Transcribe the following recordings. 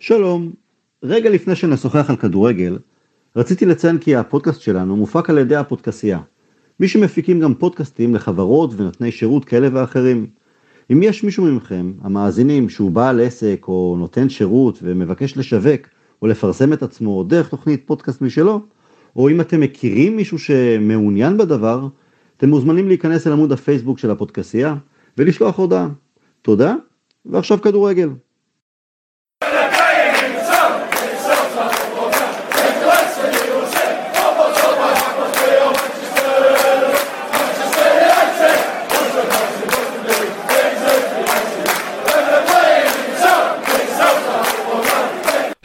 שלום, רגע לפני שנשוחח על כדורגל, רציתי לציין כי הפודקאסט שלנו מופק על ידי הפודקסייה. מי שמפיקים גם פודקאסטים לחברות ונותני שירות כאלה ואחרים. אם יש מישהו מכם, המאזינים, שהוא בעל עסק או נותן שירות ומבקש לשווק או לפרסם את עצמו דרך תוכנית פודקאסט משלו, או אם אתם מכירים מישהו שמעוניין בדבר, אתם מוזמנים להיכנס אל עמוד הפייסבוק של הפודקסייה ולשלוח הודעה. תודה, ועכשיו כדורגל.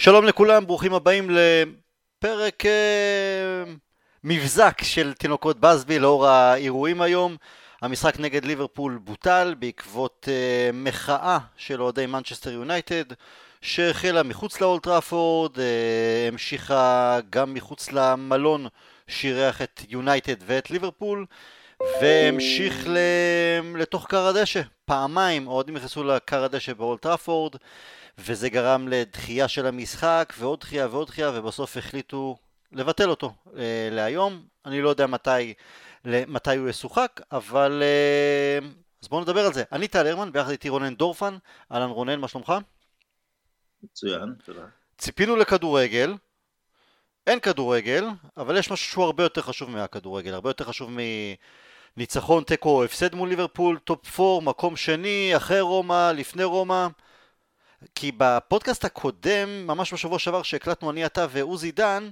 שלום לכולם, ברוכים הבאים לפרק אה, מבזק של תינוקות בסבי לאור האירועים היום. המשחק נגד ליברפול בוטל בעקבות אה, מחאה של אוהדי מנצ'סטר יונייטד שהחלה מחוץ לאולד טראפורד, אה, המשיכה גם מחוץ למלון שאירח את יונייטד ואת ליברפול והמשיך לתוך כר הדשא. פעמיים אוהדים נכנסו לכר הדשא באולד טראפורד וזה גרם לדחייה של המשחק ועוד דחייה ועוד דחייה ובסוף החליטו לבטל אותו אה, להיום. אני לא יודע מתי, מתי הוא ישוחק, אבל אה, אז בואו נדבר על זה. אני טל הרמן, ביחד איתי רונן דורפן. אהלן רונן, מה שלומך? מצוין, תודה. ציפינו לכדורגל, אין כדורגל, אבל יש משהו שהוא הרבה יותר חשוב מהכדורגל, הרבה יותר חשוב מניצחון, תיקו או הפסד מול ליברפול, top 4, מקום שני, אחרי רומא, לפני רומא. כי בפודקאסט הקודם, ממש בשבוע שעבר שהקלטנו אני אתה ועוזי דן,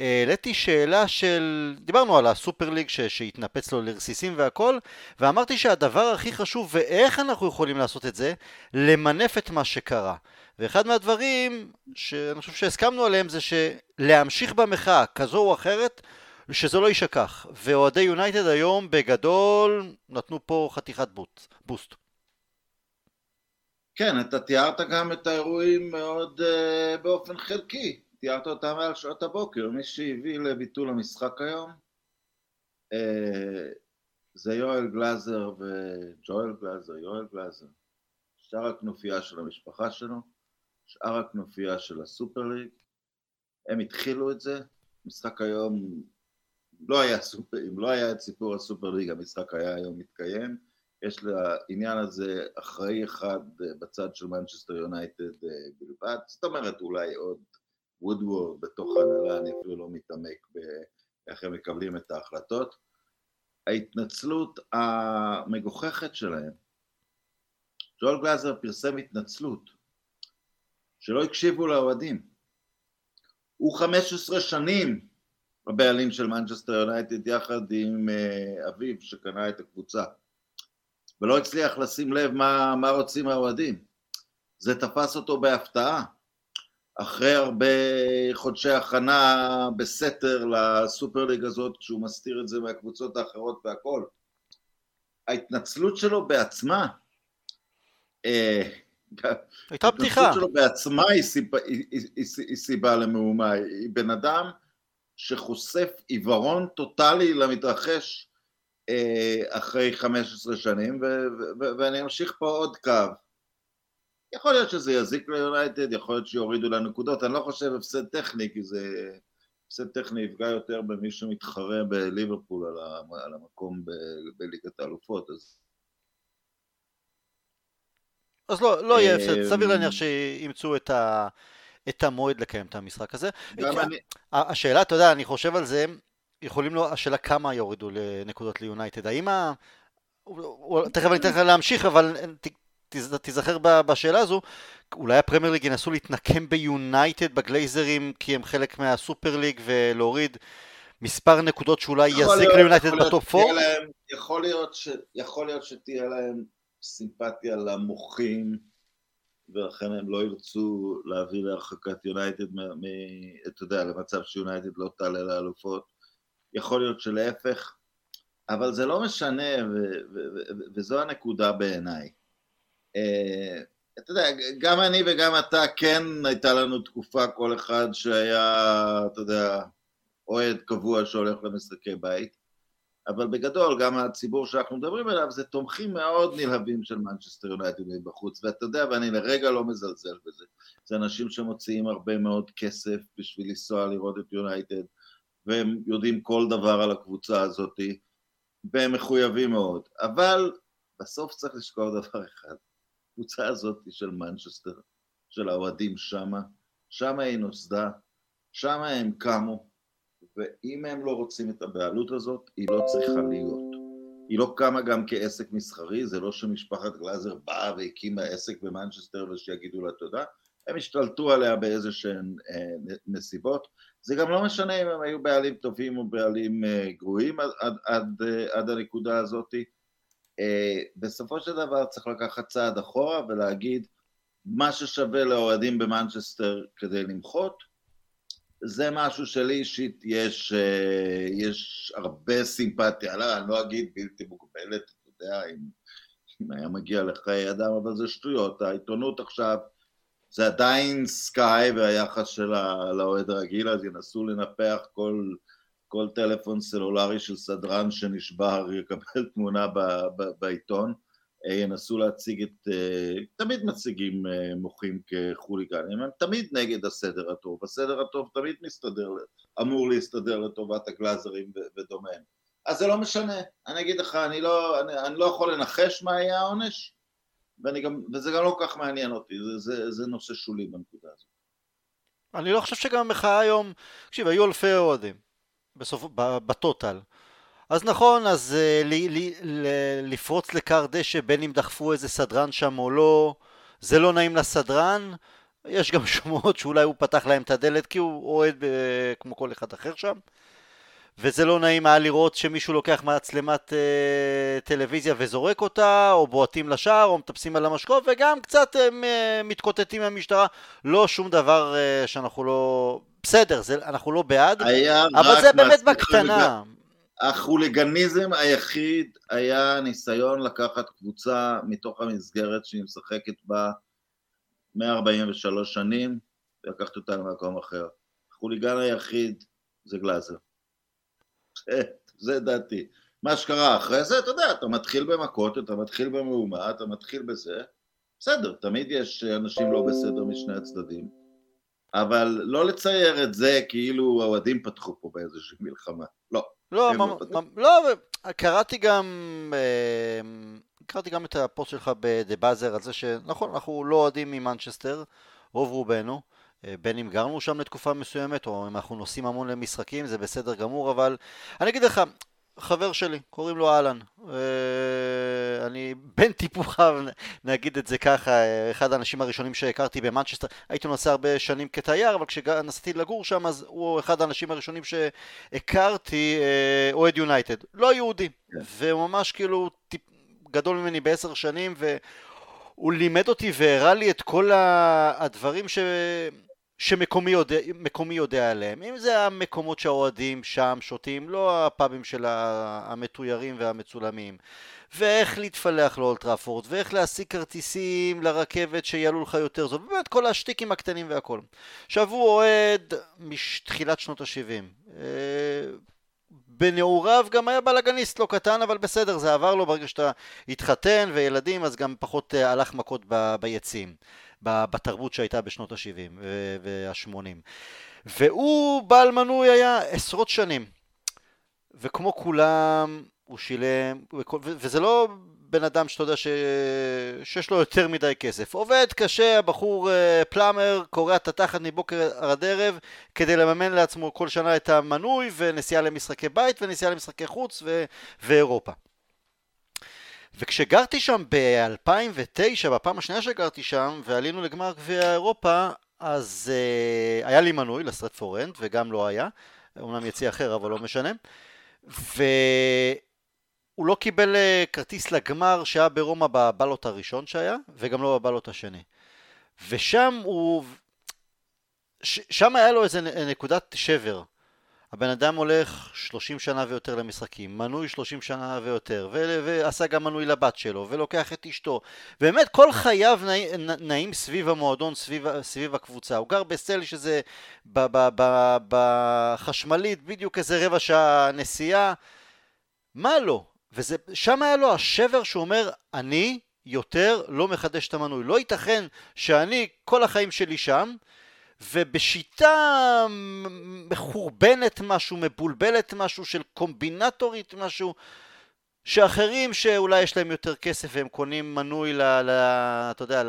העליתי שאלה של, דיברנו על הסופר ליג ש... שהתנפץ לו לרסיסים והכל, ואמרתי שהדבר הכי חשוב ואיך אנחנו יכולים לעשות את זה, למנף את מה שקרה. ואחד מהדברים שאני חושב שהסכמנו עליהם זה שלהמשיך במחאה כזו או אחרת, שזה לא יישכח. ואוהדי יונייטד היום בגדול נתנו פה חתיכת בוסט. כן, אתה תיארת גם את האירועים מאוד uh, באופן חלקי, תיארת אותם על שעות הבוקר, מי שהביא לביטול המשחק היום uh, זה יואל גלאזר וג'ואל גלאזר, יואל גלאזר, שאר הכנופיה של המשפחה שלו, שאר הכנופיה של הסופר ליג, הם התחילו את זה, משחק היום לא היה סופר, אם לא היה את סיפור הסופר ליג המשחק היה היום מתקיים יש לעניין הזה אחראי אחד בצד של מנצ'סטר יונייטד אה, בלבד, זאת אומרת אולי עוד וודוורד בתוך ההנהלה, אני אפילו לא מתעמק באיך הם מקבלים את ההחלטות. ההתנצלות המגוחכת שלהם, ג'ואל גלאזר פרסם התנצלות, שלא הקשיבו לאוהדים. הוא 15 שנים הבעלים של מנצ'סטר יונייטד יחד עם אה, אביו שקנה את הקבוצה. ולא הצליח לשים לב מה, מה רוצים האוהדים. זה תפס אותו בהפתעה. אחרי הרבה חודשי הכנה בסתר לסופר ליג הזאת, כשהוא מסתיר את זה מהקבוצות האחרות והכל. ההתנצלות שלו בעצמה, אה, הייתה בדיחה. ההתנצלות שלו בעצמה היא סיבה, היא, היא, היא, היא סיבה למהומה. היא בן אדם שחושף עיוורון טוטאלי למתרחש אחרי 15 שנים, ואני אמשיך פה עוד קו. יכול להיות שזה יזיק ליונייטד, יכול להיות שיורידו לנקודות, אני לא חושב הפסד טכני, כי זה... הפסד טכני יפגע יותר במי שמתחרה בליברפול על המקום בליגת האלופות, אז... אז לא, לא יהיה הפסד, אה, סביר להניח שימצאו את, ה, את המועד לקיים את המשחק הזה. השאלה, אתה יודע, אני חושב על זה, יכולים לו, השאלה כמה יורידו לנקודות ליונייטד, האם ה... תכף אני אתן לך להמשיך, אבל תיזכר בשאלה הזו, אולי הפרמייר ליג ינסו להתנקם ביונייטד בגלייזרים כי הם חלק מהסופר ליג ולהוריד מספר נקודות שאולי יזיק ליונייטד ב top 4? יכול להיות שתהיה להם סימפתיה למוחים ולכן הם לא ירצו להביא להרחקת יונייטד, אתה יודע, למצב שיונייטד לא תעלה לאלופות יכול להיות שלהפך, אבל זה לא משנה, וזו הנקודה בעיניי. Uh, אתה יודע, גם אני וגם אתה, כן הייתה לנו תקופה, כל אחד שהיה, אתה יודע, אוהד קבוע שהולך למשחקי בית. אבל בגדול גם הציבור שאנחנו מדברים עליו זה תומכים מאוד נלהבים של מנצ'סטר יונייטד מבחוץ, ואתה יודע, ואני לרגע לא מזלזל בזה, זה אנשים שמוציאים הרבה מאוד כסף בשביל לנסוע לראות את יונייטד, והם יודעים כל דבר על הקבוצה הזאת, והם מחויבים מאוד, אבל בסוף צריך לשקול דבר אחד, הקבוצה הזאת של מנצ'סטר, של האוהדים שמה, שמה היא נוסדה, שמה הם קמו, ואם הם לא רוצים את הבעלות הזאת, היא לא צריכה להיות. היא לא קמה גם כעסק מסחרי, זה לא שמשפחת גלאזר באה והקימה עסק במנצ'סטר ושיגידו לה תודה, הם השתלטו עליה באיזה שהן אה, נסיבות. זה גם לא משנה אם הם היו בעלים טובים או בעלים אה, גרועים עד, עד, עד, אה, עד הנקודה הזאת. אה, בסופו של דבר צריך לקחת צעד אחורה ולהגיד מה ששווה לאוהדים במנצ'סטר כדי למחות, זה משהו שלי אישית יש, אה, יש הרבה סימפתיה, לא, אני לא אגיד בלתי מוגבלת, אתה יודע, אם, אם היה מגיע לחיי אדם, אבל זה שטויות, העיתונות עכשיו זה עדיין סקאי והיחס שלה לאוהד הרגיל, אז ינסו לנפח כל, כל טלפון סלולרי של סדרן שנשבר, יקבל תמונה ב, ב, בעיתון. אה, ינסו להציג את, אה, תמיד מציגים אה, מוחים כחוליגנים, הם תמיד נגד הסדר הטוב, הסדר הטוב תמיד מסתדר, אמור להסתדר לטובת הגלאזרים ודומיהם. אז זה לא משנה, אני אגיד לך, אני לא, אני, אני לא יכול לנחש מה יהיה העונש, גם, וזה גם לא כל כך מעניין אותי, זה, זה, זה נושא שולי בנקודה הזאת. אני לא חושב שגם המחאה היום, תקשיב, היו אלפי אוהדים, בסוף, בטוטל. אז נכון, אז uh, לי, לי, ל- לפרוץ לכר דשא בין אם דחפו איזה סדרן שם או לא, זה לא נעים לסדרן, יש גם שמועות שאולי הוא פתח להם את הדלת כי הוא אוהד ב- כמו כל אחד אחר שם. וזה לא נעים היה לראות שמישהו לוקח מצלמת uh, טלוויזיה וזורק אותה, או בועטים לשער, או מטפסים על המשקוף, וגם קצת הם uh, מתקוטטים מהמשטרה. לא שום דבר uh, שאנחנו לא... בסדר, זה, אנחנו לא בעד, אבל זה באמת בקטנה. החוליגניזם היחיד היה ניסיון לקחת קבוצה מתוך המסגרת שהיא משחקת בה 143 שנים ולקחת אותה למקום אחר. החוליגן היחיד זה גלאזר. זה דעתי. מה שקרה אחרי זה, אתה יודע, אתה מתחיל במכות, אתה מתחיל במהומה, אתה מתחיל בזה, בסדר, תמיד יש אנשים לא בסדר משני הצדדים, אבל לא לצייר את זה כאילו האוהדים פתחו פה באיזושהי מלחמה, לא. לא, לא, קראתי גם, אמ, קראתי גם את הפוסט שלך ב"דה באזר" על זה שנכון, אנחנו לא אוהדים ממנצ'סטר, רוב רובנו, בין אם גרנו שם לתקופה מסוימת, או אם אנחנו נוסעים המון למשחקים, זה בסדר גמור, אבל אני אגיד לך, חבר שלי, קוראים לו אהלן. אה, אני בן טיפוחיו, נגיד את זה ככה, אחד האנשים הראשונים שהכרתי במנצ'סטר. הייתי נוסע הרבה שנים כתייר, אבל כשנסעתי לגור שם, אז הוא אחד האנשים הראשונים שהכרתי, אה, אוהד יונייטד. לא יהודי, כן. וממש כאילו טיפ, גדול ממני בעשר שנים, והוא לימד אותי והראה לי את כל הדברים ש... שמקומי יודע, יודע עליהם, אם זה המקומות שהאוהדים שם שותים, לא הפאבים של המתוירים והמצולמים, ואיך להתפלח לאולטראפורד, ואיך להשיג כרטיסים לרכבת שיעלו לך יותר זאת, באמת כל השטיקים הקטנים והכל. עכשיו הוא אוהד מתחילת שנות ה-70. בנעוריו גם היה בלאגניסט לא קטן, אבל בסדר, זה עבר לו ברגע שאתה התחתן וילדים, אז גם פחות אה, הלך מכות ביציעים. בתרבות שהייתה בשנות ה-70 וה-80. והוא בעל מנוי היה עשרות שנים. וכמו כולם, הוא שילם, וזה לא בן אדם שאתה יודע ש... שיש לו יותר מדי כסף. עובד קשה, הבחור אה, פלאמר, קורע את התחת מבוקר עד ערב כדי לממן לעצמו כל שנה את המנוי ונסיעה למשחקי בית ונסיעה למשחקי חוץ ו... ואירופה. וכשגרתי שם ב-2009, בפעם השנייה שגרתי שם, ועלינו לגמר גביע אירופה, אז uh, היה לי מנוי לסרט פורנט, וגם לא היה, אומנם יציא אחר, אבל לא משנה. והוא לא קיבל uh, כרטיס לגמר שהיה ברומא בבלוט הראשון שהיה, וגם לא בבלוט השני. ושם הוא... ש... שם היה לו איזה נקודת שבר. הבן אדם הולך 30 שנה ויותר למשחקים, מנוי 30 שנה ויותר, ו- ועשה גם מנוי לבת שלו, ולוקח את אשתו. באמת כל חייו נעים, נעים סביב המועדון, סביב, סביב הקבוצה. הוא גר בסל שזה בחשמלית, בדיוק איזה רבע שעה נסיעה. מה לא? ושם היה לו השבר שהוא אומר, אני יותר לא מחדש את המנוי. לא ייתכן שאני כל החיים שלי שם, ובשיטה מחורבנת משהו, מבולבלת משהו, של קומבינטורית משהו, שאחרים שאולי יש להם יותר כסף והם קונים מנוי ל... ל אתה יודע,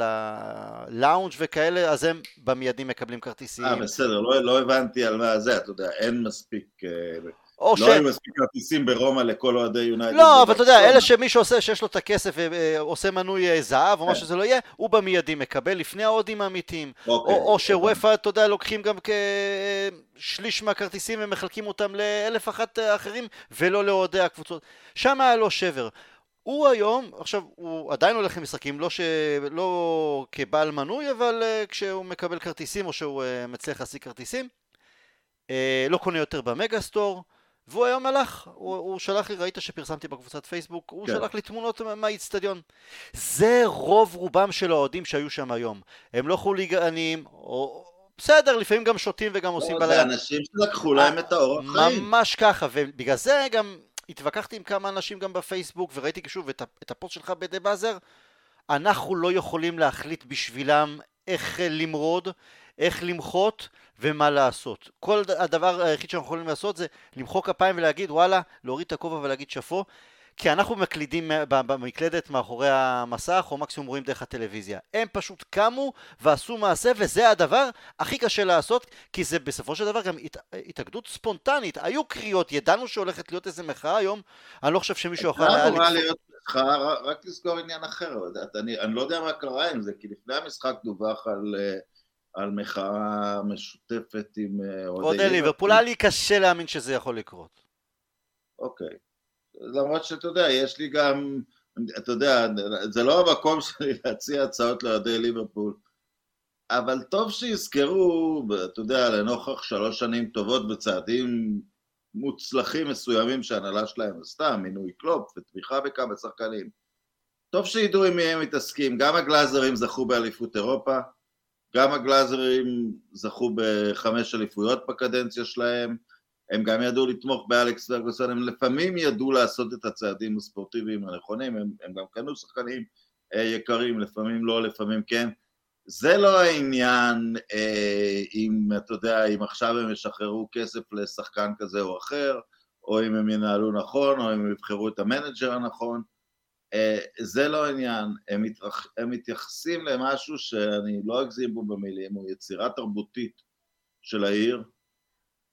ללאונג' וכאלה, אז הם במיידי מקבלים כרטיסים. אה, בסדר, לא, לא הבנתי על מה זה, אתה יודע, אין מספיק... אה, לא ש... היו מספיק כרטיסים ברומא לכל אוהדי יונייטד. לא, אבל אתה יודע, אלה שמי שעושה, שיש לו את הכסף ועושה מנוי אה, זהב או מה כן. שזה לא יהיה, הוא במיידי מקבל לפני האוהדים האמיתיים. אוקיי, או, או שוופא, אתה יודע, לוקחים גם כשליש מהכרטיסים ומחלקים אותם לאלף אחת אחרים, ולא לאוהדי הקבוצות. שם היה לו שבר. הוא היום, עכשיו, הוא עדיין הולך למשחקים, לא, ש... לא כבעל מנוי, אבל uh, כשהוא מקבל כרטיסים או שהוא uh, מצליח להשיג כרטיסים, uh, לא קונה יותר במגה סטור. והוא היום הלך, הוא, הוא שלח לי, ראית שפרסמתי בקבוצת פייסבוק, הוא כן. שלח לי תמונות מהאיצטדיון. זה רוב רובם של האוהדים שהיו שם היום. הם לא חוליגנים, או... בסדר, לפעמים גם שותים וגם עושים בלילה. זה אנשים שלקחו להם את האורח חיים. ממש ככה, ובגלל זה גם התווכחתי עם כמה אנשים גם בפייסבוק, וראיתי שוב את, את הפוסט שלך בדה באזר, אנחנו לא יכולים להחליט בשבילם איך למרוד, איך למחות ומה לעשות. כל הדבר היחיד שאנחנו יכולים לעשות זה למחוא כפיים ולהגיד וואלה, להוריד את הכובע ולהגיד שאפו. כי אנחנו מקלידים במקלדת מאחורי המסך או מקסימום רואים דרך הטלוויזיה. הם פשוט קמו ועשו מעשה וזה הדבר הכי קשה לעשות כי זה בסופו של דבר גם הת... התאגדות ספונטנית. היו קריאות, ידענו שהולכת להיות איזה מחאה היום, אני לא חושב שמישהו יכול היה... אמורה להיות מחאה, רק לסגור עניין אחר, אני, אני לא יודע מה קרה עם זה, כי לפני המשחק דווח על... Uh... על מחאה משותפת עם אה, אוהדי ליברפול. היה לי קשה להאמין שזה יכול לקרות. אוקיי. למרות שאתה יודע, יש לי גם, אתה יודע, זה לא המקום שלי להציע הצעות לאוהדי ליברפול, אבל טוב שיזכרו, אתה יודע, לנוכח שלוש שנים טובות בצעדים מוצלחים מסוימים שההנהלה שלהם עשתה, מינוי קלופ ותמיכה בכמה שחקנים. טוב שידעו עם מי הם מתעסקים, גם הגלאזרים זכו באליפות אירופה, גם הגלאזרים זכו בחמש אליפויות בקדנציה שלהם, הם גם ידעו לתמוך באלכס פרגוסון, הם לפעמים ידעו לעשות את הצעדים הספורטיביים הנכונים, הם, הם גם קנו שחקנים אה, יקרים, לפעמים לא, לפעמים כן. זה לא העניין אה, אם, אתה יודע, אם עכשיו הם ישחררו כסף לשחקן כזה או אחר, או אם הם ינהלו נכון, או אם הם יבחרו את המנג'ר הנכון. אה, זה לא העניין, הם, מתרח... הם מתייחסים למשהו שאני לא אגזים בו במילים, הוא יצירה תרבותית של העיר,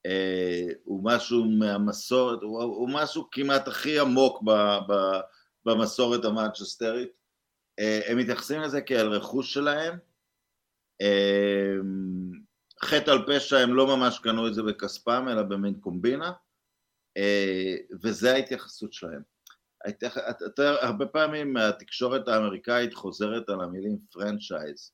אה, הוא משהו מהמסורת, הוא, הוא משהו כמעט הכי עמוק ב, ב, במסורת המנצ'סטרית, אה, הם מתייחסים לזה כאל רכוש שלהם, חטא על פשע הם לא ממש קנו את זה בכספם אלא במין קומבינה, וזה ההתייחסות שלהם. יותר, הרבה פעמים התקשורת האמריקאית חוזרת על המילים franchise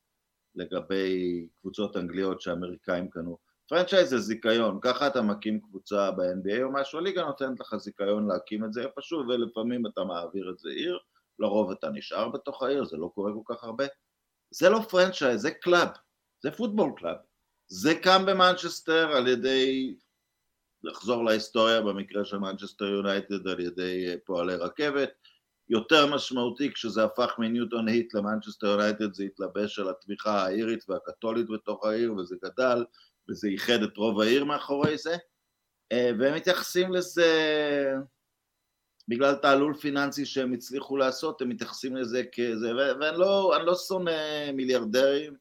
לגבי קבוצות אנגליות שאמריקאים קנו. franchise זה זיכיון, ככה אתה מקים קבוצה ב-NBA או משהו, הליגה נותנת לך זיכיון להקים את זה איפשהו ולפעמים אתה מעביר את זה עיר, לרוב אתה נשאר בתוך העיר, זה לא קורה כל כך הרבה. זה לא franchise, זה club, זה football club. זה קם במנצ'סטר על ידי לחזור להיסטוריה במקרה של מנצ'סטר יונייטד על ידי אה, פועלי רכבת. יותר משמעותי כשזה הפך מניוטון הית' למנצ'סטר יונייטד זה התלבש על התמיכה האירית והקתולית בתוך העיר וזה גדל וזה איחד את רוב העיר מאחורי זה אה, והם מתייחסים לזה בגלל תעלול פיננסי שהם הצליחו לעשות, הם מתייחסים לזה כזה, ואני לא, לא שונא מיליארדרים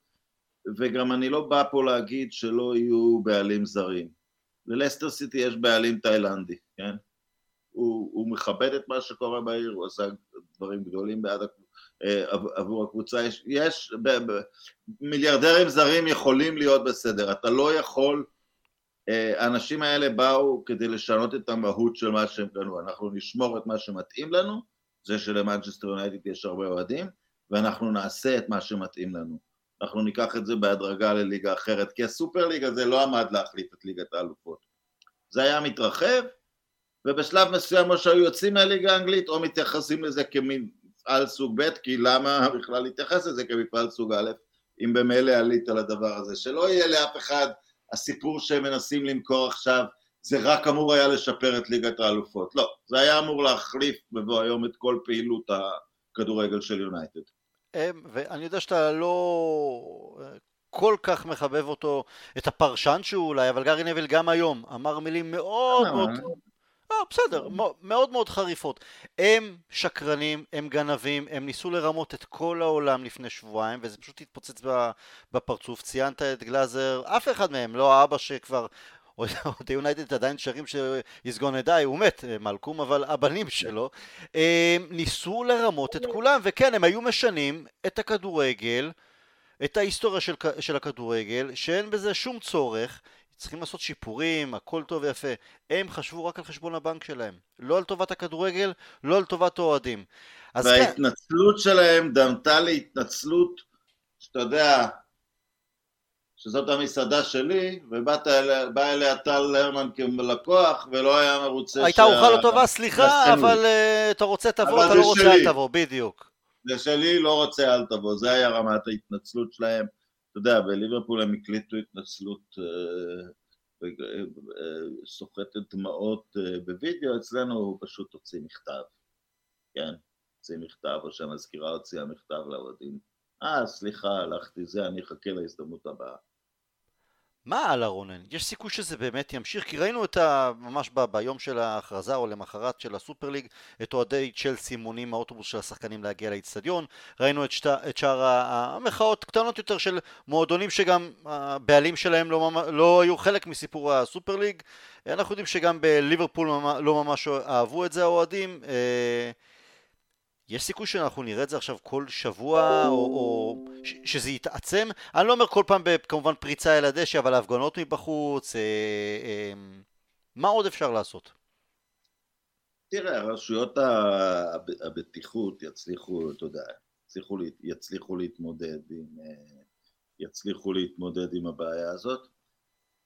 וגם אני לא בא פה להגיד שלא יהיו בעלים זרים. ללסטר סיטי יש בעלים תאילנדי, כן? הוא, הוא מכבד את מה שקורה בעיר, הוא עשה דברים גדולים בעד, אה, עבור הקבוצה. יש, יש ב, ב, מיליארדרים זרים יכולים להיות בסדר, אתה לא יכול, אה, האנשים האלה באו כדי לשנות את המהות של מה שהם קנו, אנחנו נשמור את מה שמתאים לנו, זה שלמנצ'סטר יונייטד יש הרבה אוהדים, ואנחנו נעשה את מה שמתאים לנו. אנחנו ניקח את זה בהדרגה לליגה אחרת, כי הסופר ליגה זה לא עמד להחליף את ליגת האלופות. זה היה מתרחב, ובשלב מסוים או שהיו יוצאים מהליגה האנגלית או מתייחסים לזה כמין מפעל סוג ב', כי למה בכלל להתייחס לזה כמפעל סוג א', אם במילא עלית על הדבר הזה, שלא יהיה לאף אחד הסיפור שהם מנסים למכור עכשיו, זה רק אמור היה לשפר את ליגת האלופות. לא, זה היה אמור להחליף בבוא היום את כל פעילות הכדורגל של יונייטד. ואני יודע שאתה לא אה, כל כך מחבב אותו, את הפרשן שהוא אולי, אבל גארי נבל גם היום אמר מילים מאוד אה, מאוד... לא, בסדר, מאוד מאוד חריפות. הם שקרנים, הם גנבים, הם ניסו לרמות את כל העולם לפני שבועיים, וזה פשוט התפוצץ בפרצוף. ציינת את גלאזר, אף אחד מהם, לא האבא שכבר אוהדי יונייטד עדיין שרים שיסגון עדיי, הוא מת, אה, מלקום, אבל הבנים שלו, ניסו לרמות את כולם, וכן, הם היו משנים את הכדורגל, את ההיסטוריה של, של הכדורגל, שאין בזה שום צורך, צריכים לעשות שיפורים, הכל טוב ויפה. הם חשבו רק על חשבון הבנק שלהם, לא על טובת הכדורגל, לא על טובת האוהדים. כן. וההתנצלות כן. שלהם דמתה להתנצלות, שאתה יודע, שזאת המסעדה שלי, ובא אליה טל לרמן כלקוח, ולא היה מרוצה הייתה ארוחה לא טובה, סליחה, אבל uh, אתה רוצה תבוא, אתה לא רוצה אל תבוא, בדיוק. זה שלי, לא רוצה אל תבוא, זה היה רמת ההתנצלות שלהם. אתה יודע, בליברפול הם הקליטו התנצלות uh, uh, סוחטת דמעות בווידאו, אצלנו הוא פשוט הוציא מכתב, כן? הוציא מכתב, או שהמזכירה הוציאה מכתב לאוהדים. אה, סליחה, הלכתי זה, אני אחכה להזדמנות הבאה. מה הלאה רונן? יש סיכוי שזה באמת ימשיך? כי ראינו את ה... ממש ב... ביום של ההכרזה או למחרת של הסופר ליג את אוהדי צ'לסי מונים מהאוטובוס של השחקנים להגיע לאיצטדיון ראינו את, שת... את שאר המחאות קטנות יותר של מועדונים שגם הבעלים שלהם לא, ממש... לא היו חלק מסיפור הסופר ליג אנחנו יודעים שגם בליברפול לא ממש אהבו את זה האוהדים אה... יש סיכוי שאנחנו נראה את זה עכשיו כל שבוע, או, או ש, שזה יתעצם? אני לא אומר כל פעם כמובן פריצה אל הדשא, אבל ההפגנות מבחוץ, אה, אה, מה עוד אפשר לעשות? תראה, רשויות הבטיחות יצליחו, אתה יודע, יצליחו, יצליחו להתמודד עם, אה, יצליחו להתמודד עם הבעיה הזאת.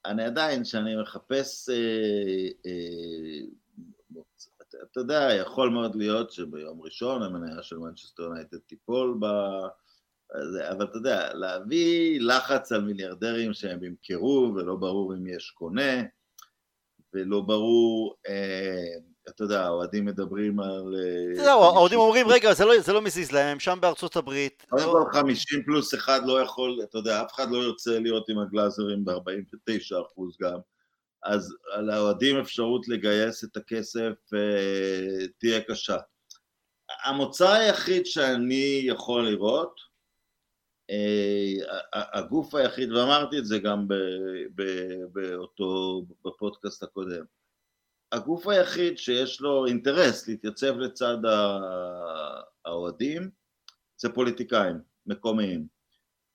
אני עדיין, כשאני מחפש אה, אה, אתה יודע, יכול מאוד להיות שביום ראשון המניה של מנצ'סטר יונייטד תיפול ב... אבל אתה יודע, להביא לחץ על מיליארדרים שהם ימכרו ולא ברור אם יש קונה ולא ברור, אה, אתה יודע, האוהדים מדברים על... אה, זהו, האוהדים אומרים, רגע, זה לא, זה לא מזיז להם, שם בארצות הברית. קודם כל 50 פלוס אחד לא יכול, אתה יודע, אף אחד לא ירצה להיות עם הגלאזרים ב-49 אחוז גם. אז לאוהדים אפשרות לגייס את הכסף אה, תהיה קשה. המוצא היחיד שאני יכול לראות, אה, הגוף היחיד, ואמרתי את זה גם באותו, בפודקאסט הקודם, הגוף היחיד שיש לו אינטרס להתייצב לצד האוהדים זה פוליטיקאים מקומיים.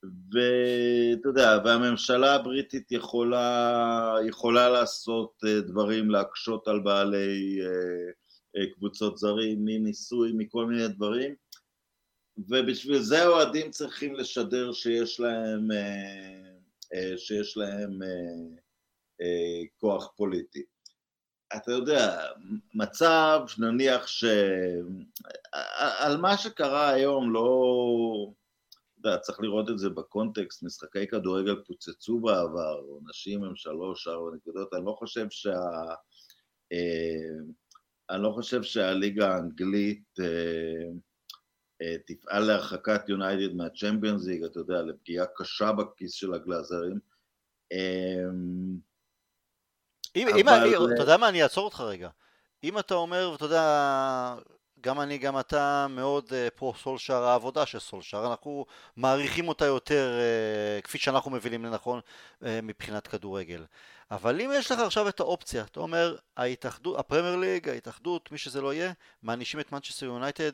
ואתה יודע, והממשלה הבריטית יכולה, יכולה לעשות אה, דברים, להקשות על בעלי אה, אה, קבוצות זרים, מניסוי, מכל מיני דברים, ובשביל זה אוהדים צריכים לשדר שיש להם, שיש להם כוח פוליטי. אתה יודע, מצב, נניח ש... על מה שקרה היום לא... אתה יודע, צריך לראות את זה בקונטקסט, משחקי כדורגל פוצצו בעבר, עונשים הם שלוש, ארבע נקודות, אני לא חושב שה... אה, אני לא חושב שהליגה האנגלית אה, אה, תפעל להרחקת יונייטד מהצ'מפיונס ליג, אתה יודע, לפגיעה קשה בכיס של הגלאזרים. אם, אבל... אם, אתה יודע מה, אני אעצור אותך רגע. אם אתה אומר, ואתה יודע, גם אני, גם אתה מאוד אה, פרו סולשאר העבודה של סולשאר, אנחנו מעריכים אותה יותר אה, כפי שאנחנו מבינים לנכון אה, מבחינת כדורגל. אבל אם יש לך עכשיו את האופציה, אתה אומר, ההתאחדות, הפרמייר ליג, ההתאחדות, מי שזה לא יהיה, מענישים את מנצ'סטר יונייטד,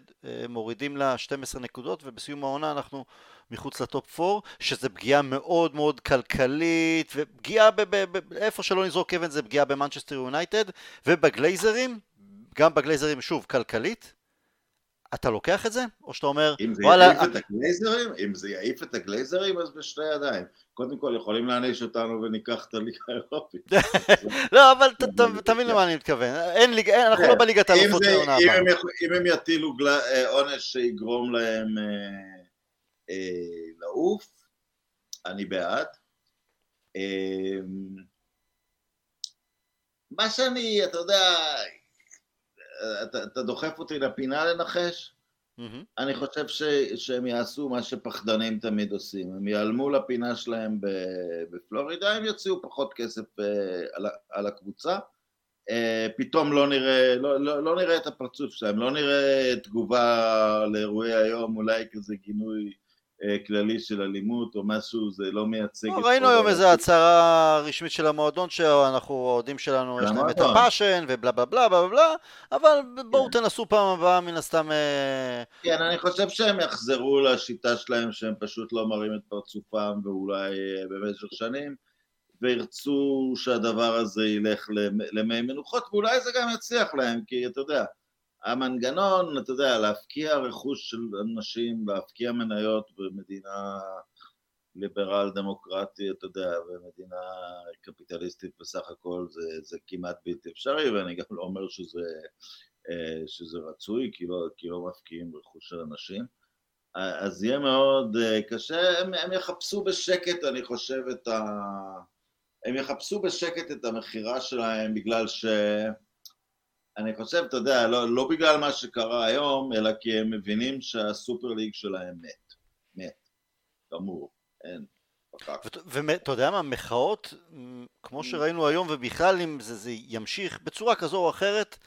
מורידים לה 12 נקודות, ובסיום העונה אנחנו מחוץ ל top 4, שזה פגיעה מאוד מאוד כלכלית, ופגיעה איפה שלא נזרוק אבן זה פגיעה במנצ'סטר יונייטד, ובגלייזרים, גם בגלייזרים, שוב, כלכלית, אתה לוקח את זה? או שאתה אומר, אם זה וואלה... יעיף את הגלייזרים, אם זה יעיף את הגלייזרים, אז בשתי ידיים. קודם כל יכולים להעניש אותנו וניקח את הליגה האירופית. לא, אבל תבין למה אני מתכוון. אין ליגה, אנחנו לא בליגת האלופות העונה הבאה. אם הם יטילו אה, עונש שיגרום להם אה, אה, לעוף, אני בעד. מה שאני, אתה יודע, אתה, אתה דוחף אותי לפינה לנחש? מהמם. אני חושב ש, שהם יעשו מה שפחדנים תמיד עושים, הם ייעלמו לפינה שלהם בפלורידה, הם יוציאו פחות כסף אה, על, על הקבוצה, אה, פתאום לא נראה, לא, לא, לא נראה את הפרצוף שלהם, לא נראה תגובה לאירועי היום, אולי כזה גינוי כללי של אלימות או משהו, זה לא מייצג לא, את ראינו היום איזו הצהרה רשמית של המועדון שאנחנו, האוהדים שלנו, יש להם את. הפאשן ובלה בלה בלה בלה בלה, אבל בואו כן. תנסו פעם הבאה מן הסתם... אה, כן, אני חושב שהם יחזרו לשיטה שלהם שהם פשוט לא מראים את פרצופם ואולי אה, במשך שנים וירצו שהדבר הזה ילך למ- למי מנוחות ואולי זה גם יצליח להם כי אתה יודע, המנגנון, אתה יודע, להפקיע רכוש של אנשים, להפקיע מניות במדינה ליברל דמוקרטי, אתה יודע, במדינה קפיטליסטית בסך הכל זה, זה כמעט בלתי אפשרי ואני גם לא אומר שזה אה, שזה רצוי, כי לא, כי לא מפקיעים רכוש של אנשים. אז יהיה מאוד אה, קשה, הם, הם יחפשו בשקט, אני חושב, את ה... הם יחפשו בשקט את המכירה שלהם בגלל ש... אני חושב, אתה יודע, לא, לא בגלל מה שקרה היום, אלא כי הם מבינים שהסופר ליג שלהם מת. מת. גמור. אין. ואתה יודע מה, מחאות, כמו שראינו היום, ובכלל אם זה, זה ימשיך בצורה כזו או אחרת,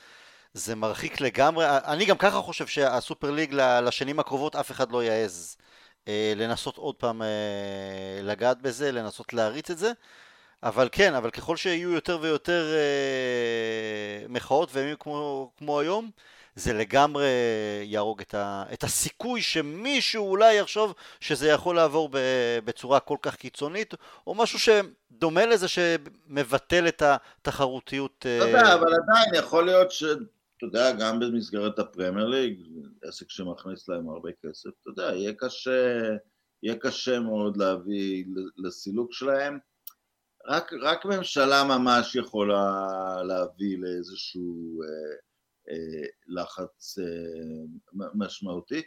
זה מרחיק לגמרי. אני גם ככה חושב שהסופר ליג לשנים הקרובות אף אחד לא יעז אה, לנסות עוד פעם אה, לגעת בזה, לנסות להריץ את זה. אבל כן, אבל ככל שיהיו יותר ויותר אה, מחאות וימים כמו, כמו היום, זה לגמרי יהרוג את, ה, את הסיכוי שמישהו אולי יחשוב שזה יכול לעבור ב, בצורה כל כך קיצונית, או משהו שדומה לזה שמבטל את התחרותיות. אתה יודע, אבל עדיין יכול להיות ש... אתה יודע, גם במסגרת הפרמייר ליג, עסק שמכניס להם הרבה כסף, אתה יודע, יהיה קשה, יהיה קשה מאוד להביא לסילוק שלהם. רק, רק ממשלה ממש יכולה להביא לאיזשהו אה, אה, לחץ אה, משמעותי.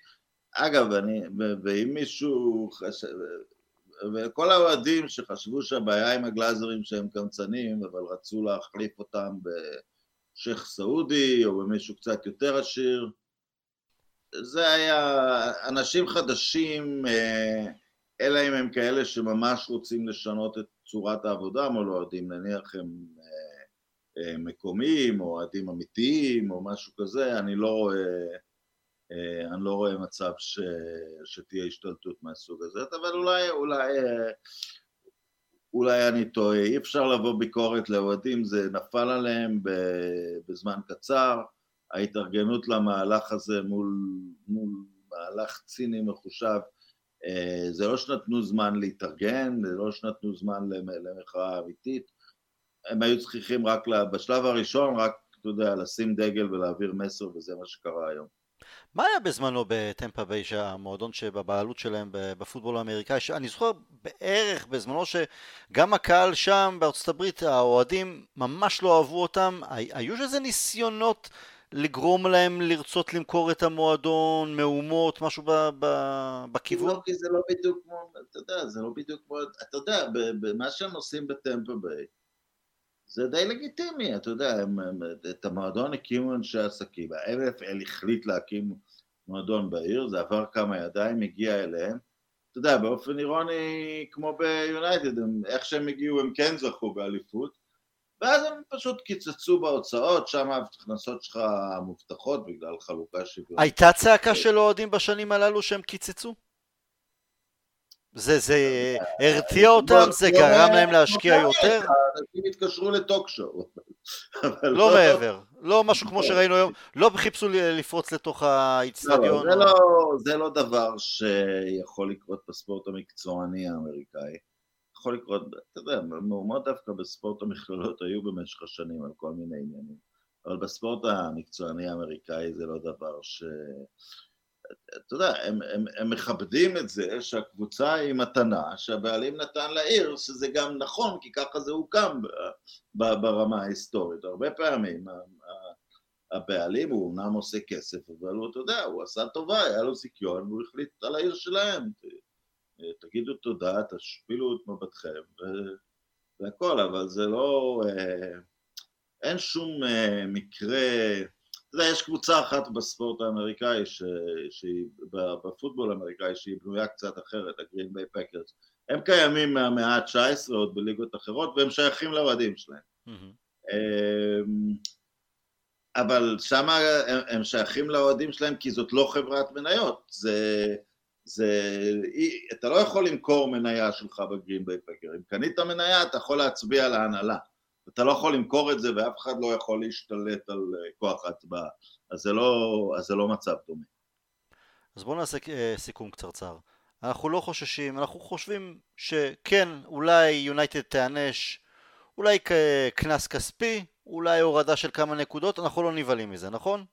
אגב, אני, ו- ואם מישהו חשב, וכל האוהדים שחשבו שהבעיה עם הגלאזרים שהם קמצנים, אבל רצו להחליף אותם בשייח' סעודי או במישהו קצת יותר עשיר, זה היה אנשים חדשים, אלא אם הם כאלה שממש רוצים לשנות את צורת העבודה מול אוהדים, נניח הם מקומיים או אוהדים אמיתיים או משהו כזה, אני לא רואה, אני לא רואה מצב ש, שתהיה השתלטות מהסוג הזה, אבל אולי, אולי, אולי אני טועה, אי אפשר לבוא ביקורת לאוהדים, זה נפל עליהם בזמן קצר, ההתארגנות למהלך הזה מול, מול מהלך ציני מחושב, זה לא שנתנו זמן להתארגן, זה לא שנתנו זמן למחאה אמיתית, הם היו צריכים רק בשלב הראשון, רק, אתה יודע, לשים דגל ולהעביר מסר, וזה מה שקרה היום. מה היה בזמנו בטמפה ביי, שהמועדון שבבעלות שלהם בפוטבול האמריקאי, אני זוכר בערך בזמנו שגם הקהל שם בארצות הברית, האוהדים ממש לא אהבו אותם, היו איזה ניסיונות לגרום להם לרצות למכור את המועדון, מהומות, משהו בכיוון? לא, כי זה לא בדיוק כמו, אתה יודע, זה לא בדיוק כמו, אתה יודע, במה שהם עושים בטמפה ביי, זה די לגיטימי, אתה יודע, הם, הם, את המועדון הקימו אנשי עסקים, ה-NFL החליט להקים מועדון בעיר, זה עבר כמה ידיים, הגיע אליהם, אתה יודע, באופן אירוני, כמו ביונייטד, איך שהם הגיעו הם כן זכו באליפות, ואז הם פשוט קיצצו בהוצאות, שם ההכנסות שלך מובטחות בגלל חלוקה שוויונית. הייתה צעקה של אוהדים בשנים הללו שהם קיצצו? זה, זה הרתיע אותם, זה גרם להם להשקיע יותר? אנשים התקשרו לטוקשואו. לא מעבר, לא משהו כמו שראינו היום, לא חיפשו לפרוץ לתוך האיצטדיון. זה לא דבר שיכול לקרות בספורט המקצועני האמריקאי. יכול לקרות, אתה יודע, מהומות דווקא בספורט המכללות היו במשך השנים על כל מיני עניינים, אבל בספורט המקצועני האמריקאי זה לא דבר ש... אתה יודע, הם, הם, הם מכבדים את זה שהקבוצה היא מתנה שהבעלים נתן לעיר, שזה גם נכון, כי ככה זה הוקם ברמה ההיסטורית. הרבה פעמים הבעלים הוא אומנם עושה כסף, אבל הוא, אתה יודע, הוא עשה טובה, היה לו זיכיון, והוא החליט על העיר שלהם. תגידו תודה, תשפילו את מבטכם, והכל, אבל זה לא... אין שום uh, מקרה, אתה יודע, יש קבוצה אחת בספורט האמריקאי, ש, שהיא, בפוטבול האמריקאי, שהיא בנויה קצת אחרת, הגרין ביי פקרס. הם קיימים מהמאה ה-19 עוד בליגות אחרות, והם שייכים לאוהדים שלהם. Mm-hmm. אבל שם הם, הם שייכים לאוהדים שלהם כי זאת לא חברת מניות, זה... זה, אתה לא יכול למכור מניה שלך בגרין ביי פקר, אם קנית מניה אתה יכול להצביע להנהלה, אתה לא יכול למכור את זה ואף אחד לא יכול להשתלט על אה, כוח ההצבעה, אז לא, אז זה לא מצב דומה. אז בואו נעשה אה, סיכום קצרצר. אנחנו לא חוששים, אנחנו חושבים שכן, אולי יונייטד תיענש, אולי קנס כספי, אולי הורדה של כמה נקודות, אנחנו לא נבהלים מזה, נכון?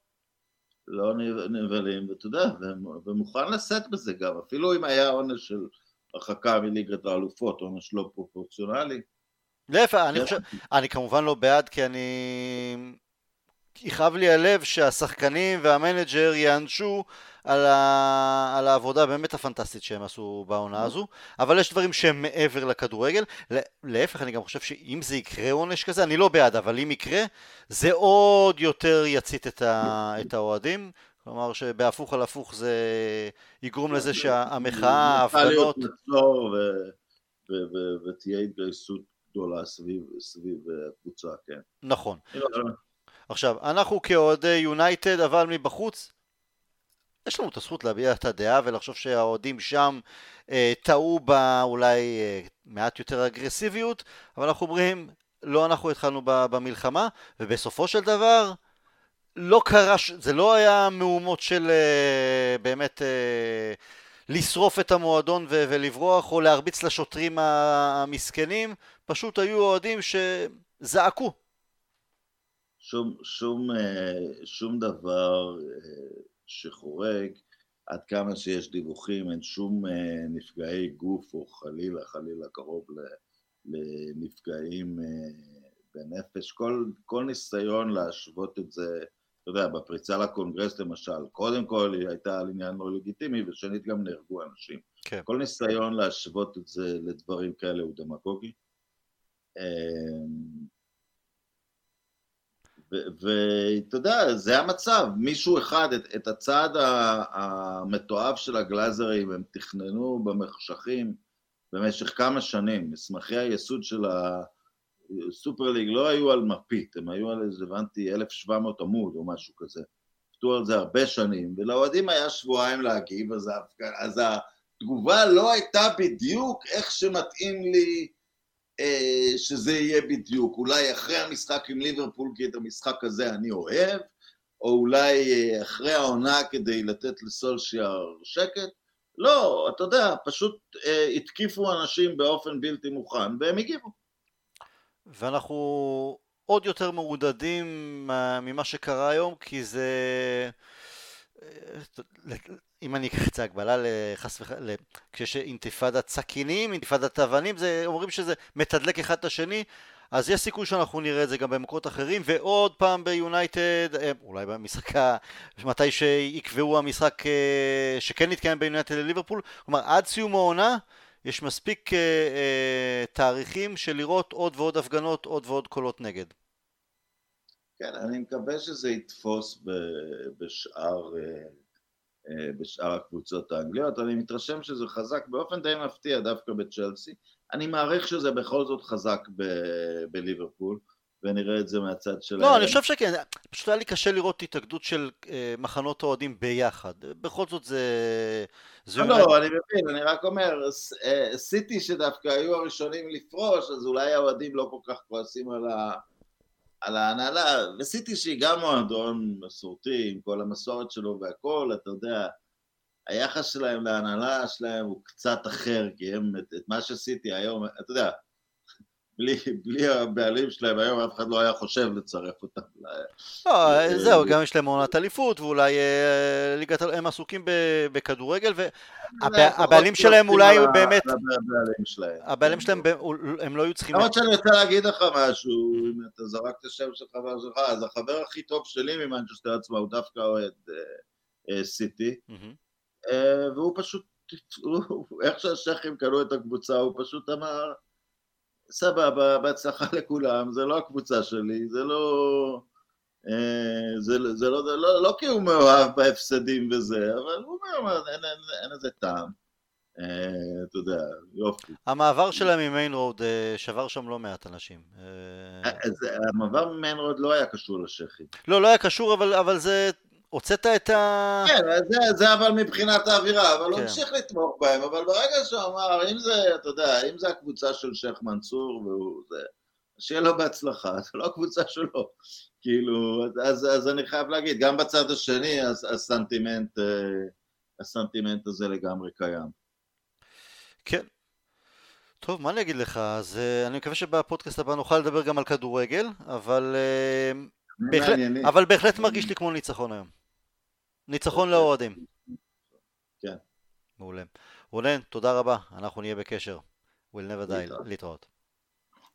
לא נבהלים, ואתה יודע, ומוכן לשאת בזה גם, אפילו אם היה עונש של הרחקה מליגת האלופות, עונש לא פרופורציונלי. להפך, אני חושב, אני כמובן לא בעד כי אני יכאב לי הלב שהשחקנים והמנג'ר יענשו על, ה... על העבודה באמת הפנטסטית שהם עשו בעונה הזו, אבל יש דברים שהם מעבר לכדורגל. להפך, אני גם חושב שאם זה יקרה עונש כזה, אני לא בעד, אבל אם יקרה, זה עוד יותר יצית את, ה... את האוהדים. כלומר שבהפוך על הפוך זה יגרום לזה שהמחאה, ההפגנות... ותהיה התגייסות גדולה סביב הקבוצה, כן. נכון. עכשיו, אנחנו כאוהדי יונייטד, אבל מבחוץ, יש לנו את הזכות להביע את הדעה ולחשוב שהאוהדים שם אה, טעו בה אולי אה, מעט יותר אגרסיביות, אבל אנחנו אומרים, לא אנחנו התחלנו במלחמה, ובסופו של דבר, לא קרה, זה לא היה מהומות של אה, באמת אה, לשרוף את המועדון ו- ולברוח או להרביץ לשוטרים המסכנים, פשוט היו אוהדים שזעקו שום, שום, אה, שום דבר אה, שחורג, עד כמה שיש דיווחים, אין שום אה, נפגעי גוף או חלילה, חלילה קרוב לנפגעים בנפש. כל, כל ניסיון להשוות את זה, אתה יודע, בפריצה לקונגרס למשל, קודם כל היא הייתה על עניין לא לגיטימי, ושנית גם נהרגו אנשים. כן. כל ניסיון להשוות את זה לדברים כאלה הוא דמגוגי. ואתה יודע, זה המצב, מישהו אחד, את, את הצעד המתועב של הגלאזרים הם תכננו במחשכים במשך כמה שנים, מסמכי היסוד של הסופר ליג לא היו על מפית, הם היו על איזה, הבנתי, 1700 עמוד או משהו כזה. עבדו על זה הרבה שנים, ולאוהדים היה שבועיים להגיב, אז, אז התגובה לא הייתה בדיוק איך שמתאים לי שזה יהיה בדיוק, אולי אחרי המשחק עם ליברפול, כי את המשחק הזה אני אוהב, או אולי אה, אחרי העונה כדי לתת לסולשיאר שקט. לא, אתה יודע, פשוט אה, התקיפו אנשים באופן בלתי מוכן, והם הגיבו. ואנחנו עוד יותר מעודדים ממה שקרה היום, כי זה... אם אני אקח את זה הגבלה לחס וחלילה, כשיש אינתיפאדת סכינים, אינתיפאדת אבנים, זה, אומרים שזה מתדלק אחד את השני, אז יש סיכוי שאנחנו נראה את זה גם במקומות אחרים, ועוד פעם ביונייטד, אה, אולי במשחק, מתי שיקבעו המשחק אה, שכן יתקיים בין יונייטד לליברפול, כלומר עד סיום העונה יש מספיק אה, תאריכים של לראות עוד ועוד הפגנות, עוד ועוד קולות נגד. כן, אני מקווה שזה יתפוס בשאר אה, אה, בשאר הקבוצות האנגליות, אני מתרשם שזה חזק באופן די מפתיע דווקא בצ'לסי, אני מעריך שזה בכל זאת חזק ב- בליברפול ונראה את זה מהצד שלהם. לא, אני חושב שכן, פשוט היה לי קשה לראות התאגדות של אה, מחנות אוהדים ביחד, בכל זאת זה... זה לא, לא, אני מבין, אני רק אומר, סיטי שדווקא היו הראשונים לפרוש, אז אולי האוהדים לא כל כך כועסים על ה... על ההנהלה, וסיטי שהיא גם מועדון מסורתי עם כל המסורת שלו והכל, אתה יודע, היחס שלהם להנהלה שלהם הוא קצת אחר, כי הם, את, את מה שסיטי היום, אתה יודע, בלי, בלי הבעלים שלהם היום אף אחד לא היה חושב לצרף אותם. לא, זהו, גם יש להם עונת אליפות, ואולי אה, ליגת, הם עסוקים בכדורגל, והבעלים שלהם אולי באמת, הבעלים שלהם, הם לא היו צריכים... למרות שאני רוצה להגיד לך משהו, אם אתה זרקת שם של חבר שלך, אז החבר הכי טוב שלי ממנצ'סטר עצמה הוא דווקא אוהד אה, אה, סיטי, והוא פשוט, איך שהשייחים קנו את הקבוצה, הוא פשוט אמר, סבבה, בהצלחה לכולם, זה לא הקבוצה שלי, זה לא... אה, זה, זה לא, זה לא, לא כי הוא מאוהב בהפסדים וזה, אבל הוא אומר, אין, אין, אין איזה טעם. אה, אתה יודע, יופי. המעבר שלהם ממיין רוד אה, שבר שם לא מעט אנשים. המעבר ממיין רוד לא היה קשור לשכי. לא, לא היה קשור, אבל, אבל זה... הוצאת את ה... כן, זה, זה אבל מבחינת האווירה, אבל כן. הוא המשיך לתמוך בהם, אבל ברגע שהוא אמר, אם זה, אתה יודע, אם זה הקבוצה של שייח' מנסור, והוא זה, שיהיה לו בהצלחה, זה לא הקבוצה שלו. כאילו, אז, אז אני חייב להגיד, גם בצד השני הסנטימנט, הסנטימנט הזה לגמרי קיים. כן. טוב, מה אני אגיד לך? אז uh, אני מקווה שבפודקאסט הבא נוכל לדבר גם על כדורגל, אבל, uh, בהחלט, אבל בהחלט מרגיש לי כמו ניצחון היום. ניצחון לאוהדים. כן. מעולה. רונן, תודה רבה, אנחנו נהיה בקשר. We'll never die. להתראות.